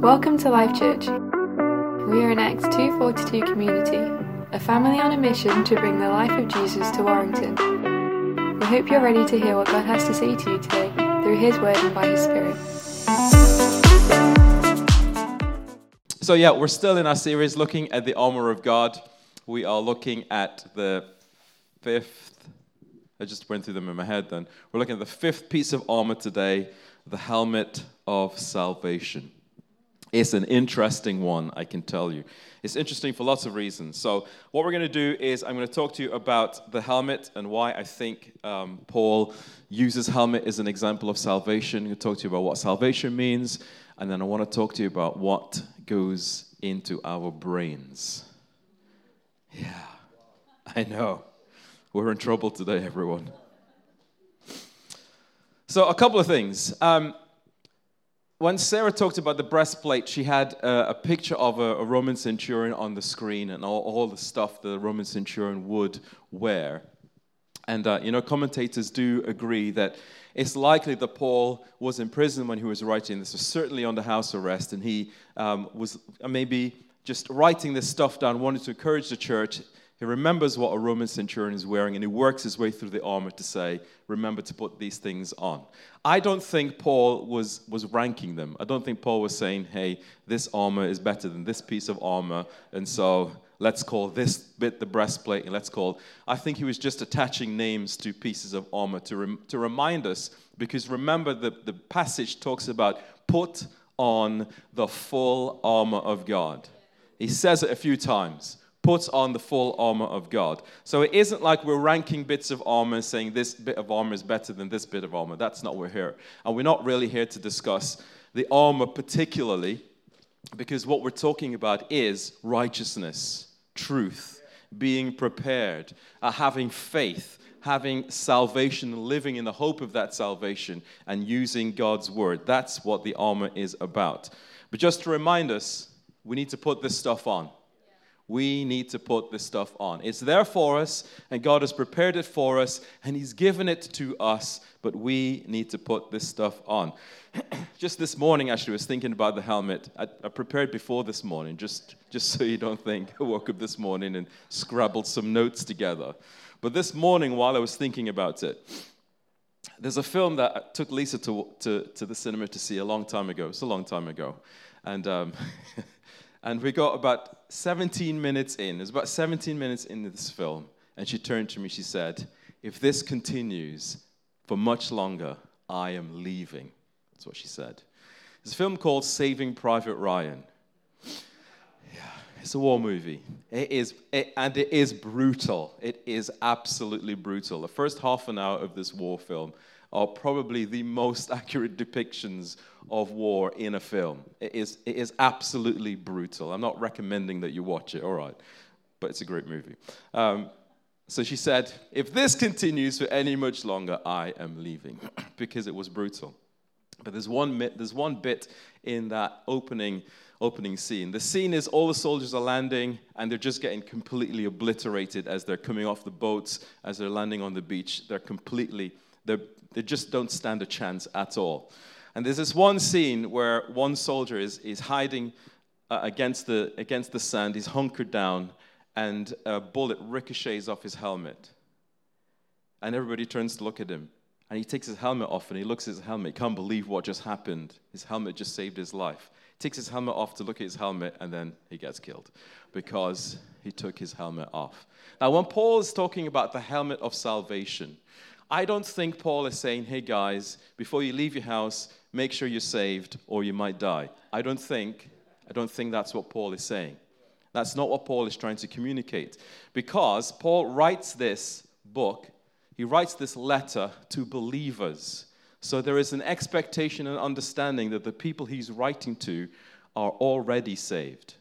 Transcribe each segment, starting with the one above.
Welcome to Life Church. We are an Acts 242 community, a family on a mission to bring the life of Jesus to Warrington. We hope you're ready to hear what God has to say to you today through His Word and by His Spirit. So, yeah, we're still in our series looking at the armor of God. We are looking at the fifth, I just went through them in my head then. We're looking at the fifth piece of armor today the helmet of salvation. It's an interesting one, I can tell you. It's interesting for lots of reasons. So, what we're going to do is I'm going to talk to you about the helmet and why I think um, Paul uses helmet as an example of salvation. I'm going to talk to you about what salvation means, and then I want to talk to you about what goes into our brains. Yeah, I know. We're in trouble today, everyone. So, a couple of things. Um, when Sarah talked about the breastplate, she had a, a picture of a, a, Roman centurion on the screen and all, all, the stuff the Roman centurion would wear. And, uh, you know, commentators do agree that it's likely that Paul was in prison when he was writing this, was certainly under house arrest, and he um, was maybe just writing this stuff down, wanted to encourage the church. He remembers what a Roman centurion is wearing and he works his way through the armor to say, remember to put these things on. I don't think Paul was, was ranking them. I don't think Paul was saying, hey, this armor is better than this piece of armor, and so let's call this bit the breastplate and let's call. I think he was just attaching names to pieces of armor to, rem, to remind us, because remember the, the passage talks about put on the full armor of God. He says it a few times puts on the full armor of God. So it isn't like we're ranking bits of armor saying this bit of armor is better than this bit of armor. That's not what we're here. And we're not really here to discuss the armor particularly because what we're talking about is righteousness, truth, being prepared, uh, having faith, having salvation, living in the hope of that salvation, and using God's word. That's what the armor is about. But just to remind us, we need to put this stuff on we need to put this stuff on. It's there for us, and God has prepared it for us, and He's given it to us, but we need to put this stuff on. just this morning, actually, I was thinking about the helmet. I, I, prepared before this morning, just, just so you don't think I woke up this morning and scrabbled some notes together. But this morning, while I was thinking about it, there's a film that I took Lisa to, to, to the cinema to see a long time ago. It's a long time ago. And um, And we got about 17 minutes in. It was about 17 minutes into this film. And she turned to me, she said, If this continues for much longer, I am leaving. That's what she said. It's a film called Saving Private Ryan. Yeah, it's a war movie. It is, it, and it is brutal. It is absolutely brutal. The first half an hour of this war film are probably the most accurate depictions of war in a film. It is, it is absolutely brutal. I'm not recommending that you watch it, all right, but it's a great movie. Um, so she said, If this continues for any much longer, I am leaving, because it was brutal. But there's one, there's one bit in that opening, opening scene. The scene is all the soldiers are landing and they're just getting completely obliterated as they're coming off the boats, as they're landing on the beach. They're completely, they're, they just don't stand a chance at all. And there's this one scene where one soldier is, is hiding uh, against, the, against the sand, he's hunkered down, and a bullet ricochets off his helmet. And everybody turns to look at him. And he takes his helmet off and he looks at his helmet. He can't believe what just happened. His helmet just saved his life. He takes his helmet off to look at his helmet and then he gets killed because he took his helmet off. Now, when Paul is talking about the helmet of salvation, I don't think Paul is saying, hey guys, before you leave your house, make sure you're saved or you might die. I don't think, I don't think that's what Paul is saying. That's not what Paul is trying to communicate. Because Paul writes this book, he writes this letter to believers. So there is an expectation and understanding that the people he's writing to are already saved.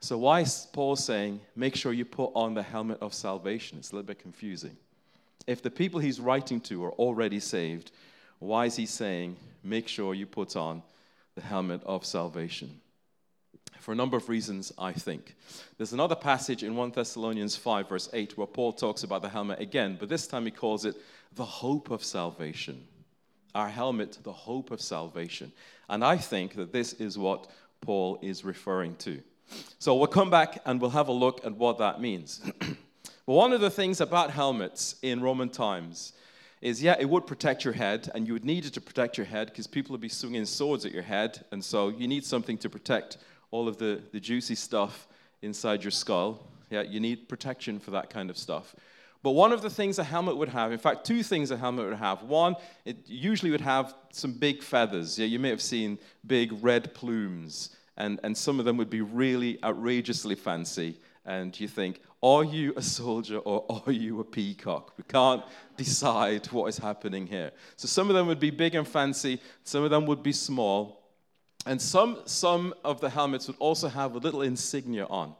So, why is Paul saying, make sure you put on the helmet of salvation? It's a little bit confusing. If the people he's writing to are already saved, why is he saying, make sure you put on the helmet of salvation? For a number of reasons, I think. There's another passage in 1 Thessalonians 5, verse 8, where Paul talks about the helmet again, but this time he calls it the hope of salvation. Our helmet, the hope of salvation. And I think that this is what Paul is referring to. So we'll come back and we'll have a look at what that means. but one of the things about helmets in Roman times is yeah, it would protect your head, and you would need it to protect your head because people would be swinging swords at your head, and so you need something to protect all of the, the juicy stuff inside your skull. Yeah, you need protection for that kind of stuff. But one of the things a helmet would have, in fact, two things a helmet would have. One, it usually would have some big feathers. Yeah, you may have seen big red plumes, and, and some of them would be really outrageously fancy. And you think, are you a soldier or are you a peacock? We can't decide what is happening here. So some of them would be big and fancy, some of them would be small. And some, some of the helmets would also have a little insignia on.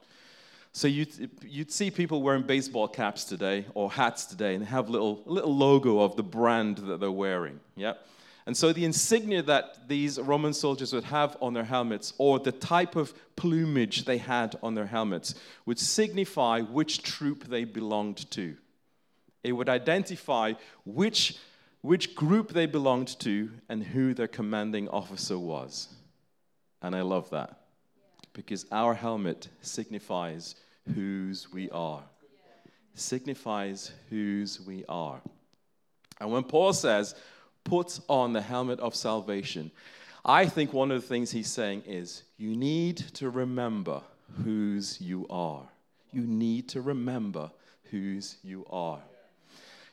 So you'd, you'd see people wearing baseball caps today or hats today and have little, little logo of the brand that they're wearing. Yeah? And so the insignia that these Roman soldiers would have on their helmets, or the type of plumage they had on their helmets, would signify which troop they belonged to. It would identify which, which group they belonged to and who their commanding officer was. And I love that because our helmet signifies whose we are. Signifies whose we are. And when Paul says, put on the helmet of salvation. I think one of the things he's saying is you need to remember whose you are. You need to remember whose you are.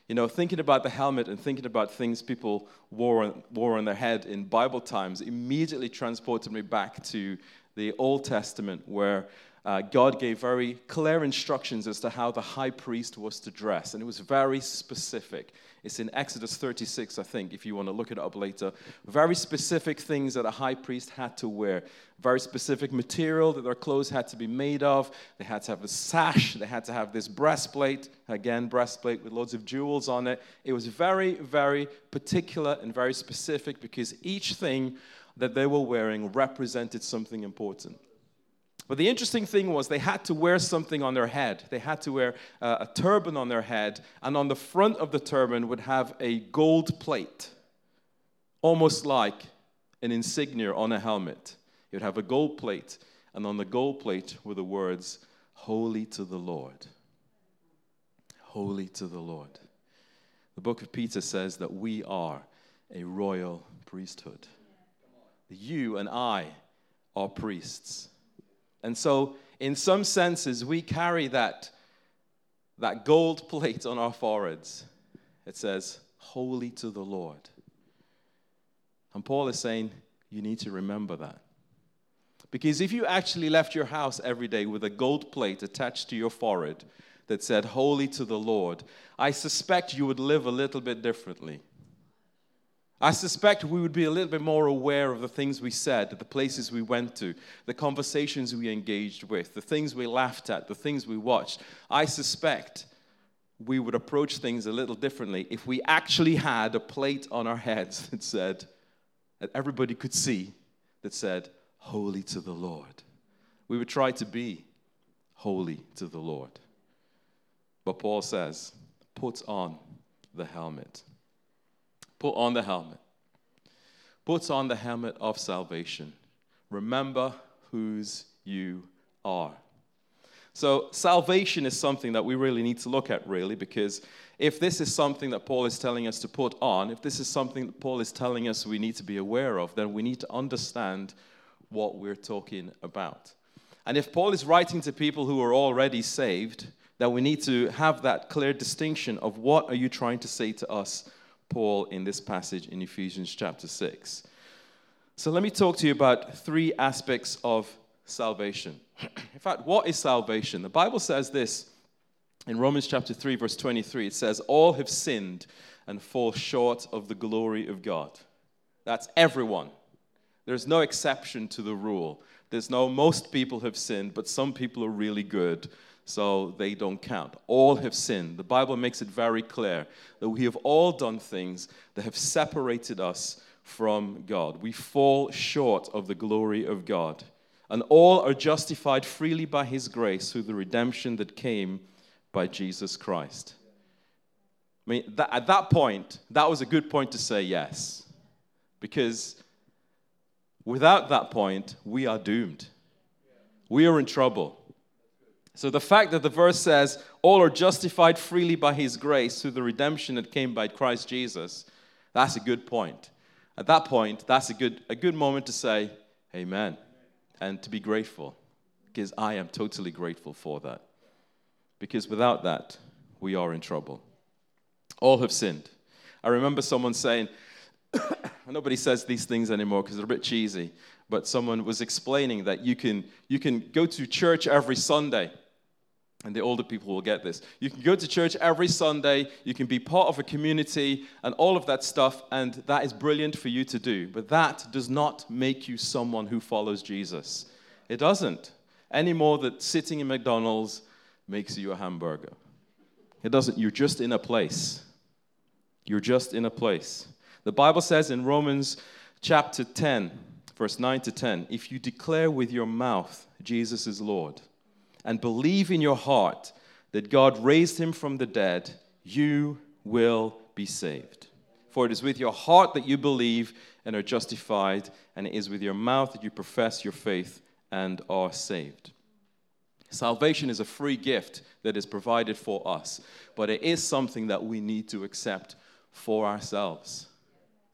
You know, thinking about the helmet and thinking about things people wore on, wore on their head in Bible times immediately transported me back to the Old Testament where uh, God gave very clear instructions as to how the high priest was to dress, and it was very specific. It's in Exodus 36, I think, if you want to look it up later. Very specific things that a high priest had to wear. Very specific material that their clothes had to be made of. They had to have a sash. They had to have this breastplate. Again, breastplate with loads of jewels on it. It was very, very particular and very specific because each thing that they were wearing represented something important. But the interesting thing was they had to wear something on their head. They had to wear uh, a turban on their head, and on the front of the turban would have a gold plate, almost like an insignia on a helmet. It would have a gold plate, and on the gold plate were the words, Holy to the Lord. Holy to the Lord. The book of Peter says that we are a royal priesthood. You and I are priests. And so, in some senses, we carry that, that gold plate on our foreheads. It says, Holy to the Lord. And Paul is saying, you need to remember that. Because if you actually left your house every day with a gold plate attached to your forehead that said, Holy to the Lord, I suspect you would live a little bit differently. I suspect we would be a little bit more aware of the things we said, the places we went to, the conversations we engaged with, the things we laughed at, the things we watched. I suspect we would approach things a little differently if we actually had a plate on our heads that said, that everybody could see, that said, Holy to the Lord. We would try to be holy to the Lord. But Paul says, put on the helmet. Put on the helmet. Put on the helmet of salvation. Remember whose you are. So, salvation is something that we really need to look at, really, because if this is something that Paul is telling us to put on, if this is something that Paul is telling us we need to be aware of, then we need to understand what we're talking about. And if Paul is writing to people who are already saved, then we need to have that clear distinction of what are you trying to say to us Paul in this passage in Ephesians chapter 6. So let me talk to you about three aspects of salvation. in fact, what is salvation? The Bible says this in Romans chapter 3, verse 23. It says, All have sinned and fall short of the glory of God. That's everyone. There's no exception to the rule. There's no, most people have sinned, but some people are really good so they don't count. All have sinned. The Bible makes it very clear that we have all done things that have separated us from God. We fall short of the glory of God. And all are justified freely by His grace through the redemption that came by Jesus Christ. I mean, that, at that point, that was a good point to say yes. Because without that point, we are doomed. We are in trouble. So the fact that the verse says, all are justified freely by his grace through the redemption that came by Christ Jesus, that's a good point. At that point, that's a good, a good moment to say, Amen, and to be grateful, because I am totally grateful for that. Because without that, we are in trouble. All have sinned. I remember someone saying, nobody says these things anymore because they're a bit cheesy, but someone was explaining that you can, you can go to church every Sunday and the older people will get this. You can go to church every Sunday, you can be part of a community, and all of that stuff, and that is brilliant for you to do. But that does not make you someone who follows Jesus. It doesn't. Any more that sitting in McDonald's makes you a hamburger. It doesn't. You're just in a place. You're just in a place. The Bible says in Romans chapter 10, verse 9 to 10, if you declare with your mouth Jesus is Lord, and believe in your heart that God raised him from the dead, you will be saved. For it is with your heart that you believe and are justified, and it is with your mouth that you profess your faith and are saved. Salvation is a free gift that is provided for us, but it is something that we need to accept for ourselves.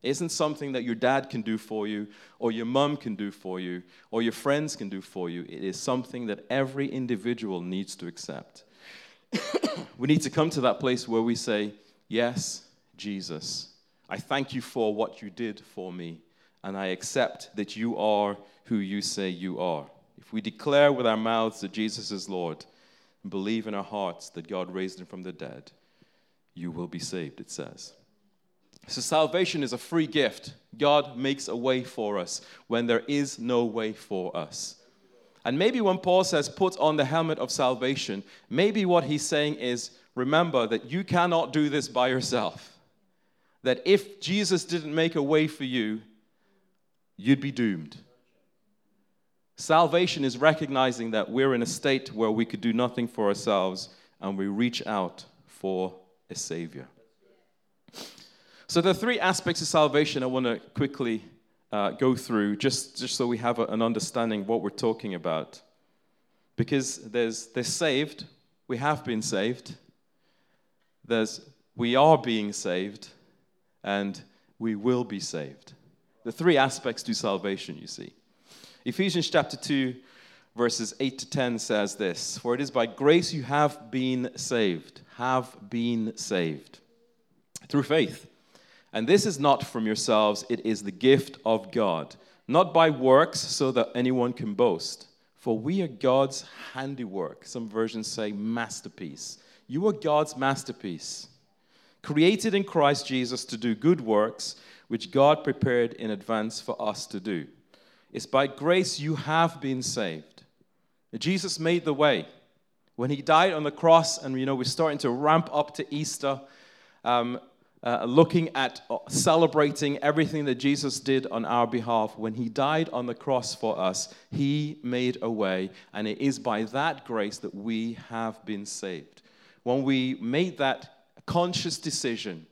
Isn't something that your dad can do for you, or your mum can do for you, or your friends can do for you. It is something that every individual needs to accept. we need to come to that place where we say, Yes, Jesus, I thank you for what you did for me, and I accept that you are who you say you are. If we declare with our mouths that Jesus is Lord, and believe in our hearts that God raised him from the dead, you will be saved, it says. So, salvation is a free gift. God makes a way for us when there is no way for us. And maybe when Paul says, put on the helmet of salvation, maybe what he's saying is, remember that you cannot do this by yourself. That if Jesus didn't make a way for you, you'd be doomed. Salvation is recognizing that we're in a state where we could do nothing for ourselves and we reach out for a Savior. So, there are three aspects of salvation I want to quickly uh, go through just, just so we have a, an understanding what we're talking about. Because there's, there's saved, we have been saved, there's we are being saved, and we will be saved. The three aspects to salvation, you see. Ephesians chapter 2, verses 8 to 10 says this For it is by grace you have been saved, have been saved through faith. And this is not from yourselves, it is the gift of God, not by works so that anyone can boast. For we are God's handiwork. Some versions say masterpiece. You are God's masterpiece, created in Christ Jesus to do good works, which God prepared in advance for us to do. It's by grace you have been saved. Jesus made the way. When he died on the cross, and you know, we're starting to ramp up to Easter, um, uh, looking at uh, celebrating everything that Jesus did on our behalf. When he died on the cross for us, he made a way, and it is by that grace that we have been saved. When we made that conscious decision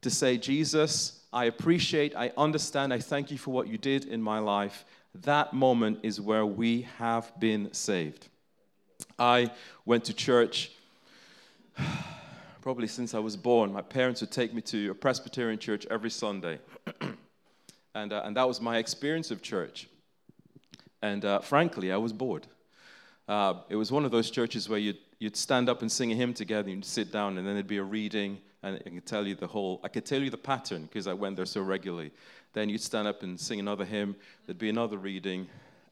to say, Jesus, I appreciate, I understand, I thank you for what you did in my life, that moment is where we have been saved. I went to church probably since I was born. My parents would take me to a Presbyterian church every Sunday. and, uh, and that was my experience of church. And uh, frankly, I was bored. Uh, it was one of those churches where you'd, you'd stand up and sing a hymn together, and you'd sit down, and then there'd be a reading, and I could tell you the whole, I could tell you the pattern because I went there so regularly. Then you'd stand up and sing another hymn, there'd be another reading,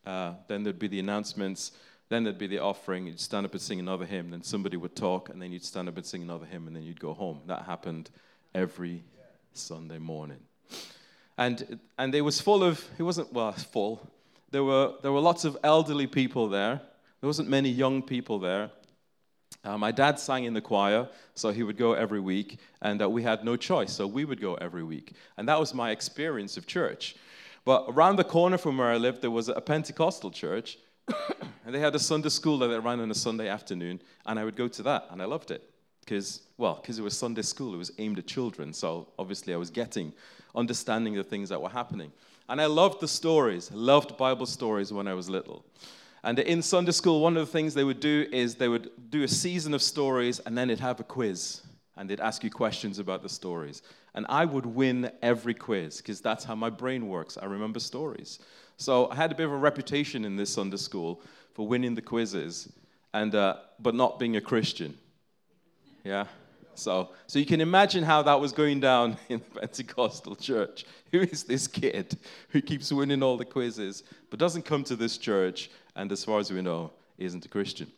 uh, then there'd be the announcements, then there'd be the offering. You'd stand up and sing another hymn. Then somebody would talk, and then you'd stand up and sing another hymn, and then you'd go home. That happened every Sunday morning. And, and it was full of, it wasn't, well, full. There were, there were lots of elderly people there. There wasn't many young people there. Uh, my dad sang in the choir, so he would go every week, and uh, we had no choice, so we would go every week. And that was my experience of church. But around the corner from where I lived, there was a Pentecostal church, and they had a Sunday school that they ran on a Sunday afternoon, and I would go to that, and I loved it. Because, well, because it was Sunday school, it was aimed at children, so obviously I was getting understanding the things that were happening. And I loved the stories, loved Bible stories when I was little. And in Sunday school, one of the things they would do is they would do a season of stories and then they'd have a quiz and they'd ask you questions about the stories. And I would win every quiz because that's how my brain works. I remember stories. So I had a bit of a reputation in this Sunday school for winning the quizzes, and, uh, but not being a Christian. Yeah? So, so you can imagine how that was going down in the Pentecostal church. Who is this kid who keeps winning all the quizzes, but doesn't come to this church, and as far as we know, isn't a Christian?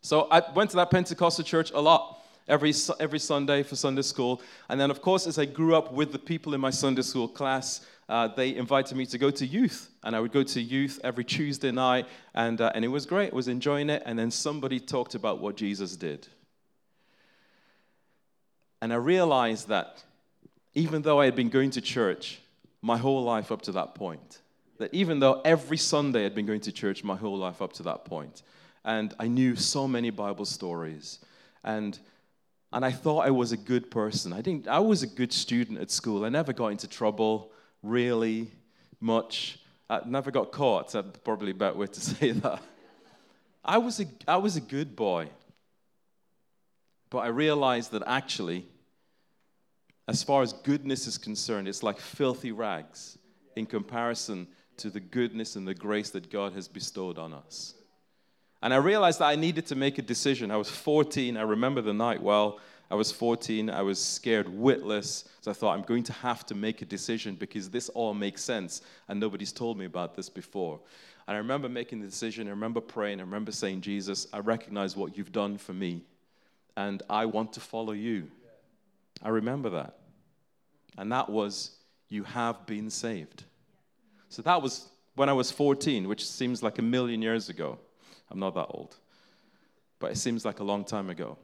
So I went to that Pentecostal church a lot every, every Sunday for Sunday school. And then, of course, as I grew up with the people in my Sunday school class, uh, they invited me to go to youth. And I would go to youth every Tuesday night, and, uh, and it was great. I was enjoying it. And then somebody talked about what Jesus did. And I realized that even though I had been going to church my whole life up to that point, that even though every Sunday I'd been going to church my whole life up to that point, and I knew so many Bible stories, and and I thought I was a good person. I didn't. I was a good student at school. I never got into trouble really much. I never got caught. That's probably a better way to say that. I was a, I was a good boy. But I realized that actually, as far as goodness is concerned, it's like filthy rags in comparison to the goodness and the grace that God has bestowed on us. And I realized that I needed to make a decision. I was 14. I remember the night well. I was 14. I was scared witless. So I thought, I'm going to have to make a decision because this all makes sense. And nobody's told me about this before. And I remember making the decision. I remember praying. I remember saying, Jesus, I recognize what you've done for me. And I want to follow you. I remember that. And that was, you have been saved. So that was when I was 14, which seems like a million years ago. I'm not that old. But it seems like a long time ago.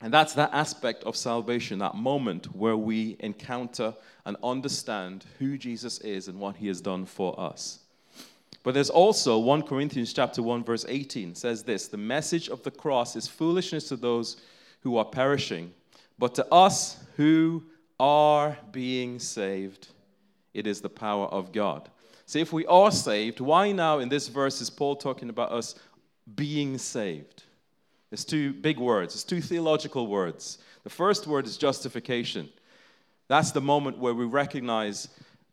And that's that aspect of salvation, that moment where we encounter and understand who Jesus is and what he has done for us. But there's also 1 Corinthians chapter 1 verse 18 says this, the message of the cross is foolishness to those who are perishing, but to us who are being saved, it is the power of God. So if we are saved, why now in this verse is Paul talking about us being saved? There's two big words, it's two theological words. The first word is justification. That's the moment where we recognize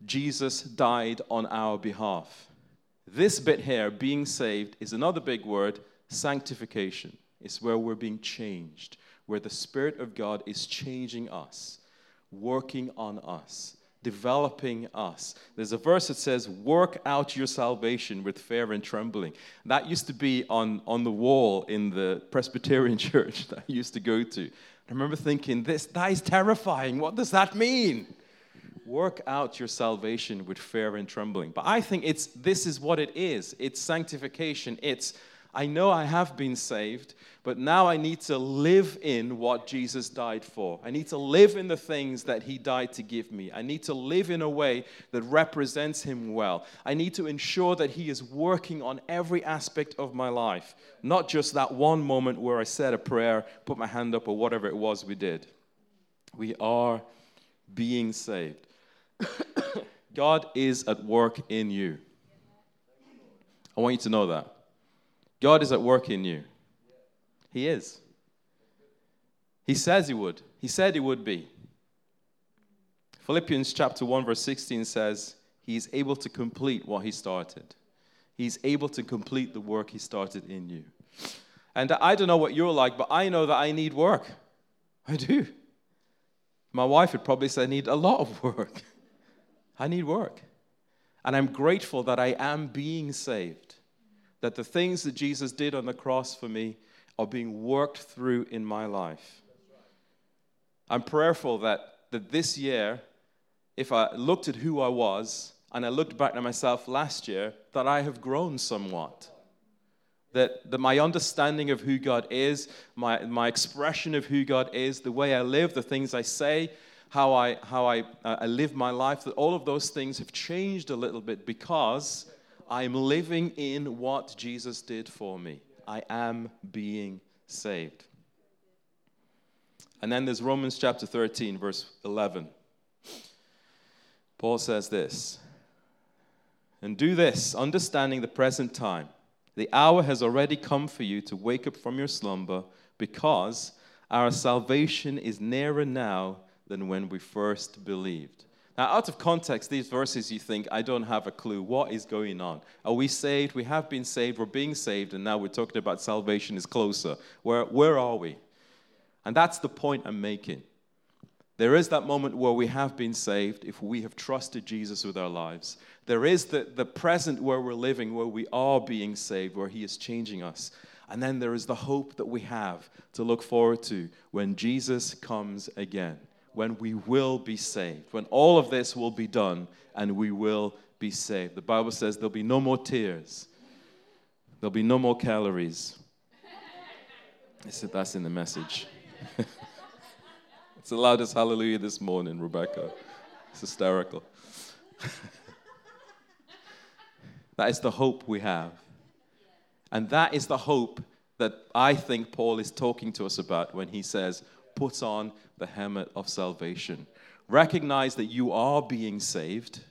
Jesus died on our behalf. This bit here, being saved, is another big word, sanctification. It's where we're being changed, where the Spirit of God is changing us, working on us developing us. There's a verse that says, Work out your salvation with fear and trembling. That used to be on, on the wall in the Presbyterian church that I used to go to. I remember thinking, this, that is terrifying. What does that mean? Work out your salvation with fear and trembling. But I think it's this is what it is. It's sanctification. It's I know I have been saved, but now I need to live in what Jesus died for. I need to live in the things that He died to give me. I need to live in a way that represents Him well. I need to ensure that He is working on every aspect of my life, not just that one moment where I said a prayer, put my hand up, or whatever it was we did. We are being saved. God is at work in you. I want you to know that. God is at work in you. He is. He says he would. He said he would be. Philippians chapter 1 verse 16 says, he is able to complete what he started. He's able to complete the work he started in you. And I don't know what you're like, but I know that I need work. I do. My wife would probably say I need a lot of work. I need work. And I'm grateful that I am being saved. That the things that Jesus did on the cross for me are being worked through in my life. I'm prayerful that, that this year, if I looked at who I was and I looked back at myself last year, that I have grown somewhat. That, that my understanding of who God is, my, my expression of who God is, the way I live, the things I say, how I, how I, uh, I live my life, that all of those things have changed a little bit because I'm living in what Jesus did for me. I am being saved. And then there's Romans chapter 13, verse 11. Paul says this And do this, understanding the present time. The hour has already come for you to wake up from your slumber because our salvation is nearer now than when we first believed. Now, out of context, these verses, you think, I don't have a clue. What is going on? Are we saved? We have been saved. We're being saved. And now we're talking about salvation is closer. Where, where are we? And that's the point I'm making. There is that moment where we have been saved if we have trusted Jesus with our lives. There is the, the present where we're living, where we are being saved, where He is changing us. And then there is the hope that we have to look forward to when Jesus comes again, when we will be saved, when all of this will be done and we will be saved. The Bible says there'll be no more tears, there'll be no more calories. That's in the message. it's the loudest hallelujah this morning, Rebecca. It's hysterical. that is the hope we have. And that is the hope that I think Paul is talking to us about when he says, Put on the helmet of salvation. Recognize that you are being saved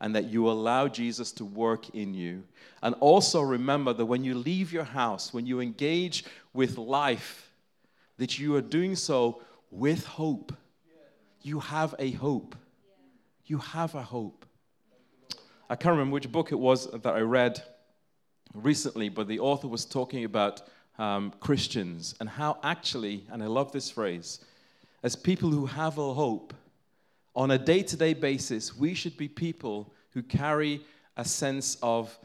and that you allow Jesus to work in you. And also remember that when you leave your house, when you engage with life, that you are doing so with hope. You have a hope. You have a hope. I can't remember which book it was that I read recently, but the author was talking about um, Christians and how actually, and I love this phrase, as people who have a hope, on a day to day basis, we should be people who carry a sense of,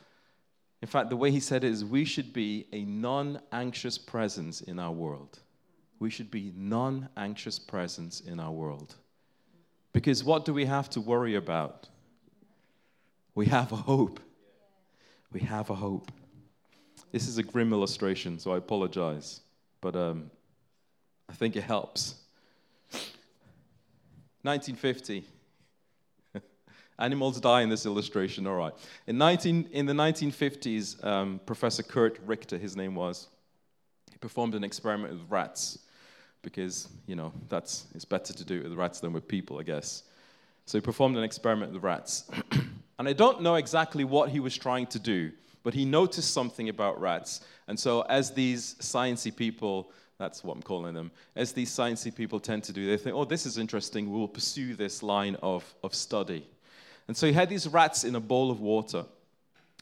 in fact, the way he said it is, we should be a non anxious presence in our world. We should be non anxious presence in our world. Because what do we have to worry about? We have a hope. We have a hope. This is a grim illustration, so I apologize, but um, I think it helps. 1950. Animals die in this illustration, all right. In, 19, in the 1950s, um, Professor Curt Richter, his name was, he performed an experiment with rats because, you know, that's, it's better to do it with rats than with people, I guess. So he performed an experiment with rats. and I don't know exactly what he was trying to do, but he noticed something about rats. And so, as these sciencey people, that's what I'm calling them, as these sciencey people tend to do, they think, oh, this is interesting, we'll pursue this line of, of study. And so he had these rats in a bowl of water,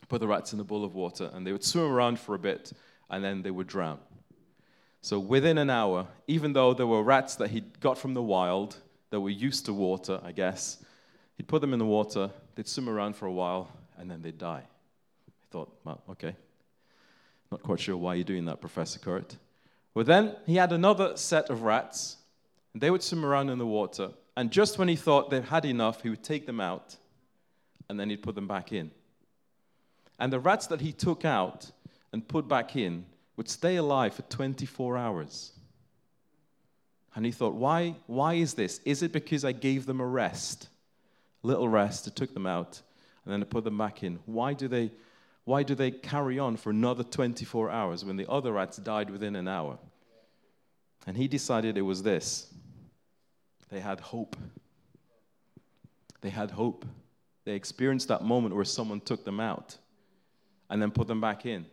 put the rats in a bowl of water, and they would swim around for a bit, and then they would drown. So within an hour, even though there were rats that he'd got from the wild that were used to water, I guess, he'd put them in the water, they'd swim around for a while, and then they'd die thought, well, okay. Not quite sure why you're doing that, Professor Curt. Well, then he had another set of rats, and they would swim around in the water. And just when he thought they've had enough, he would take them out, and then he'd put them back in. And the rats that he took out and put back in would stay alive for 24 hours. And he thought, why, why is this? Is it because I gave them a rest? Little rest, I took them out, and then I put them back in. Why do they why do they carry on for another 24 hours when the other rats died within an hour? And he decided it was this they had hope. They had hope. They experienced that moment where someone took them out and then put them back in.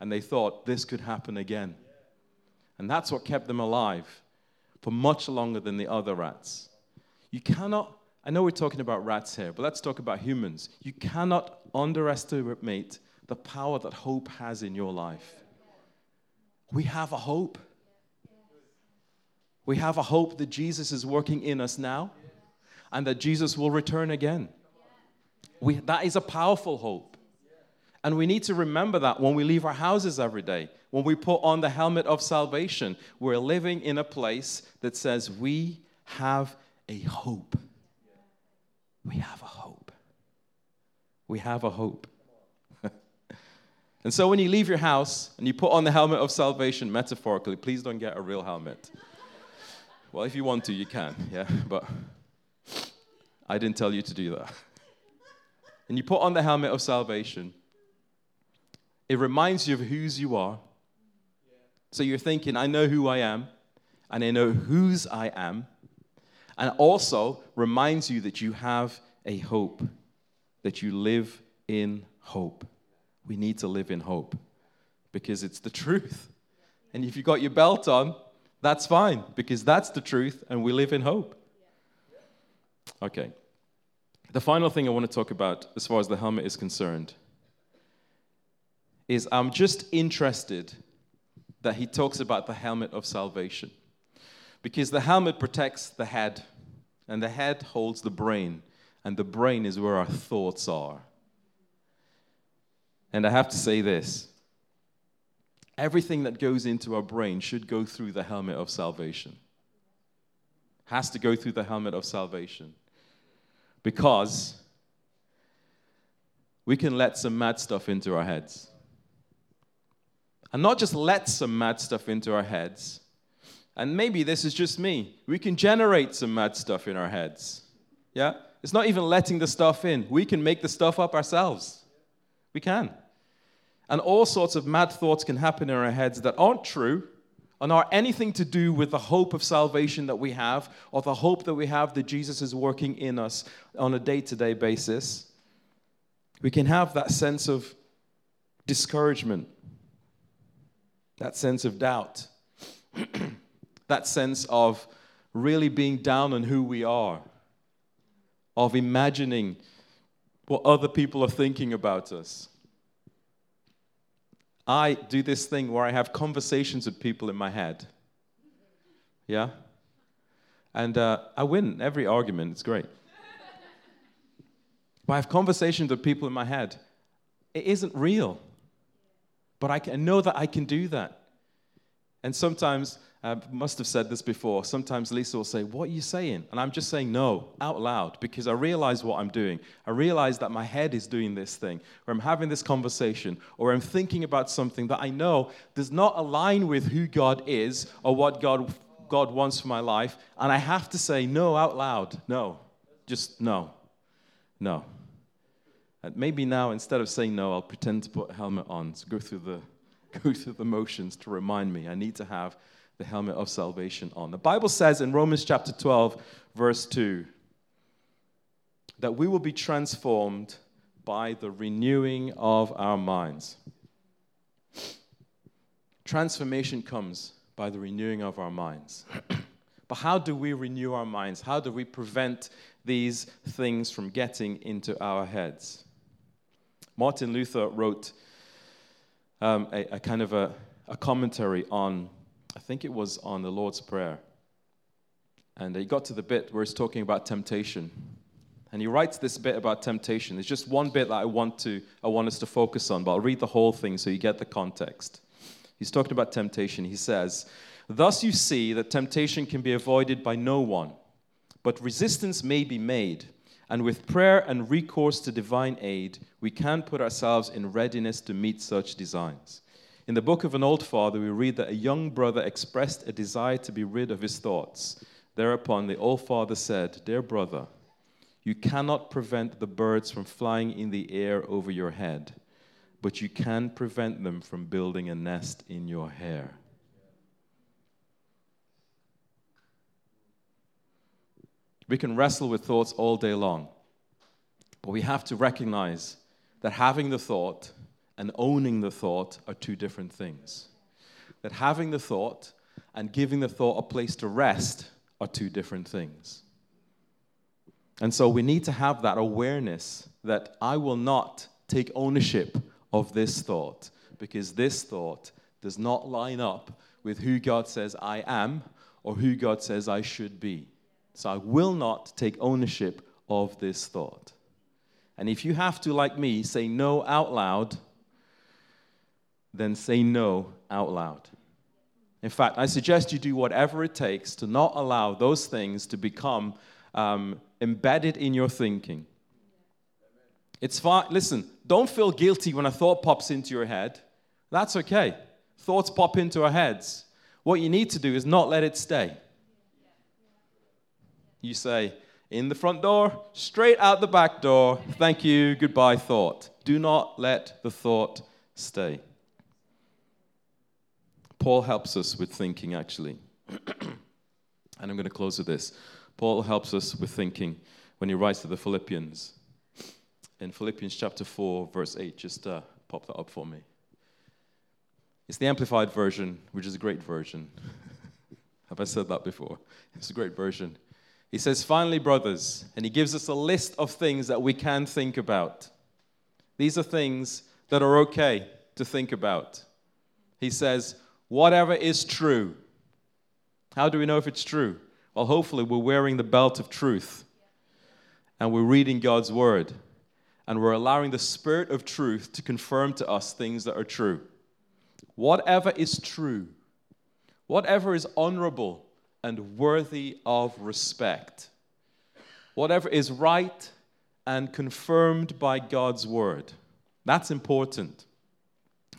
And they thought this could happen again. And that's what kept them alive for much longer than the other rats. You cannot I know we're talking about rats here, but let's talk about humans. You cannot underestimate the power that hope has in your life. We have a hope. We have a hope that Jesus is working in us now and that Jesus will return again. We, that is a powerful hope. And we need to remember that when we leave our houses every day, when we put on the helmet of salvation, we're living in a place that says we have a hope. We have a hope. We have a hope. and so when you leave your house and you put on the helmet of salvation, metaphorically, please don't get a real helmet. well, if you want to, you can, yeah, but I didn't tell you to do that. and you put on the helmet of salvation, it reminds you of whose you are. So you're thinking, I know who I am, and I know whose I am and also reminds you that you have a hope, that you live in hope. We need to live in hope because it's the truth. And if you got your belt on, that's fine because that's the truth and we live in hope. Okay. The final thing I want to talk about as far as the helmet is concerned is I'm just interested that he talks about the helmet of salvation. Because the helmet protects the head, and the head holds the brain, and the brain is where our thoughts are. And I have to say this everything that goes into our brain should go through the helmet of salvation. Has to go through the helmet of salvation. Because we can let some mad stuff into our heads. And not just let some mad stuff into our heads. And maybe this is just me. We can generate some mad stuff in our heads. Yeah? It's not even letting the stuff in. We can make the stuff up ourselves. We can. And all sorts of mad thoughts can happen in our heads that aren't true and are anything to do with the hope of salvation that we have or the hope that we have that Jesus is working in us on a day to day basis. We can have that sense of discouragement that sense of doubt, that sense of really being down on who we are, of imagining what other people are thinking about us. I do this thing where I have conversations with people in my head. Yeah? And uh, I win every argument, it's great. but I have conversations with people in my head. It isn't real. But I, can, know that I can do that. And sometimes, I must have said this before, sometimes Lisa will say, What are you saying? And I'm just saying no out loud because I realize what I'm doing. I realize that my head is doing this thing, or I'm having this conversation, or I'm thinking about something that I know does not align with who God is or what God, God wants for my life. And I have to say no out loud. No. Just no. No. And maybe now, instead of saying no, I'll pretend to put a helmet on to go through the go through the motions to remind me I need to have the helmet of salvation on. The Bible says in Romans chapter 12, verse 2, that we will be transformed by the renewing of our minds. Transformation comes by the renewing of our minds. but how do we renew our minds? How do we prevent these things from getting into our heads? Martin Luther wrote um, a, a, kind of a, a commentary on, I think it was on the Lord's Prayer. And he got to the bit where he's talking about temptation. And he writes this bit about temptation. There's just one bit that I want to I want us to focus on, but I'll read the whole thing so you get the context. He's talking about temptation. He says, Thus you see that temptation can be avoided by no one, but resistance may be made and with prayer and recourse to divine aid, we can put ourselves in readiness to meet such designs. In the book of an old father, we read that a young brother expressed a desire to be rid of his thoughts. Thereupon, the old father said, Dear brother, you cannot prevent the birds from flying in the air over your head, but you can prevent them from building a nest in your hair. We can wrestle with thoughts all day long, but we have to recognize that having the thought and owning the thought are two different things. That having the thought and giving the thought a place to rest are two different things. And so we need to have that awareness that I will not take ownership of this thought because this thought does not line up with who God says I am or who God says I should be. So I will not take ownership of this thought. And if you have to, like me, say no out loud, then say no out loud. In fact, I suggest you do whatever it takes to not allow those things to become um, embedded in your thinking. It's fine. Listen, don't feel guilty when a thought pops into your head. That's okay. Thoughts pop into our heads. What you need to do is not let it stay. You say, in the front door, straight out the back door, thank you, goodbye, thought. Do not let the thought stay. Paul helps us with thinking, actually. and I'm going to close with this. Paul helps us with thinking when he writes to the Philippians. In Philippians chapter 4, verse 8, just uh, pop that up for me. It's the Amplified version, which is a great version. Have I said that before? It's a great version. He says, Finally, brothers, and he gives us a list of things that we can think about. These are things that are okay to think about. He says, Whatever is true. How do we know if it's true? Well, hopefully, we're wearing the belt of truth and we're reading God's word and we're allowing the Spirit of truth to confirm to us things that are true. Whatever is true, whatever is honorable and worthy of respect, whatever is right and confirmed by God's word. That's important.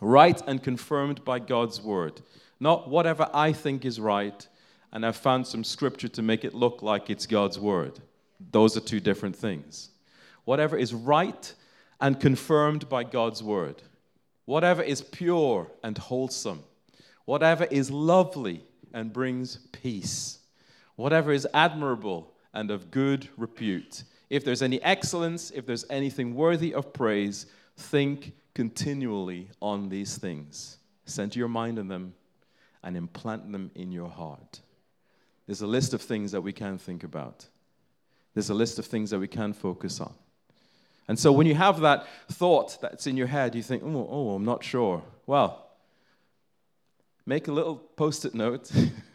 Right and confirmed by God's word. Not whatever I think is right and I've found some scripture to make it look like it's God's word. Those are two different things. Whatever is right and confirmed by God's word. Whatever is pure and wholesome. Whatever is lovely and brings peace. Whatever is admirable and of good repute. If there's any excellence, if there's anything worthy of praise, think continually on these things. Center your mind on them and implant them in your heart. There's a list of things that we can think about. There's a list of things that we can focus on. And so when you have that thought that's in your head, you think, oh, oh I'm not sure. Well, make a little post it note.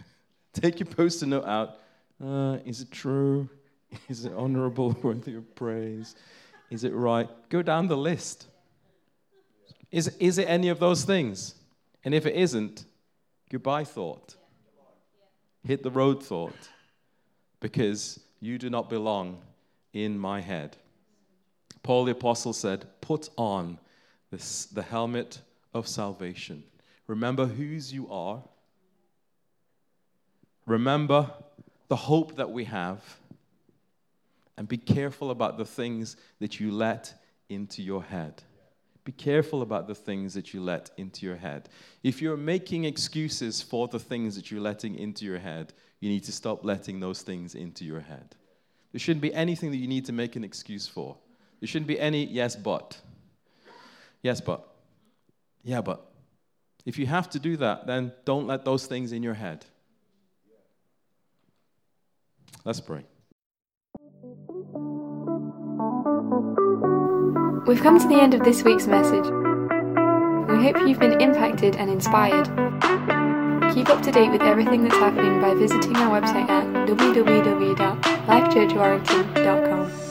Take your post it note out. Uh, is it true? Is it honorable, worthy of praise? Is it right? Go down the list. Is, is it any of those things? And if it isn't, goodbye thought hit the road thought because you do not belong in my head. Paul the Apostle said, Put on this, the helmet of salvation. Remember whose you are. Remember the hope that we have. And be careful about the things that you let into your head. Be careful about the things that you let into your head. If you're making excuses for the things that you're letting into your head, you need to stop letting those things into your head. There shouldn't be anything that you need to make an excuse for. There shouldn't be any yes, but. Yes, but. Yeah, but. If you have to do that, then don't let those things in your head. Let's pray. We've come to the end of this week's message. We hope you've been impacted and inspired. Keep up to date with everything that's happening by visiting our website at www.lifechurchwarrington.com.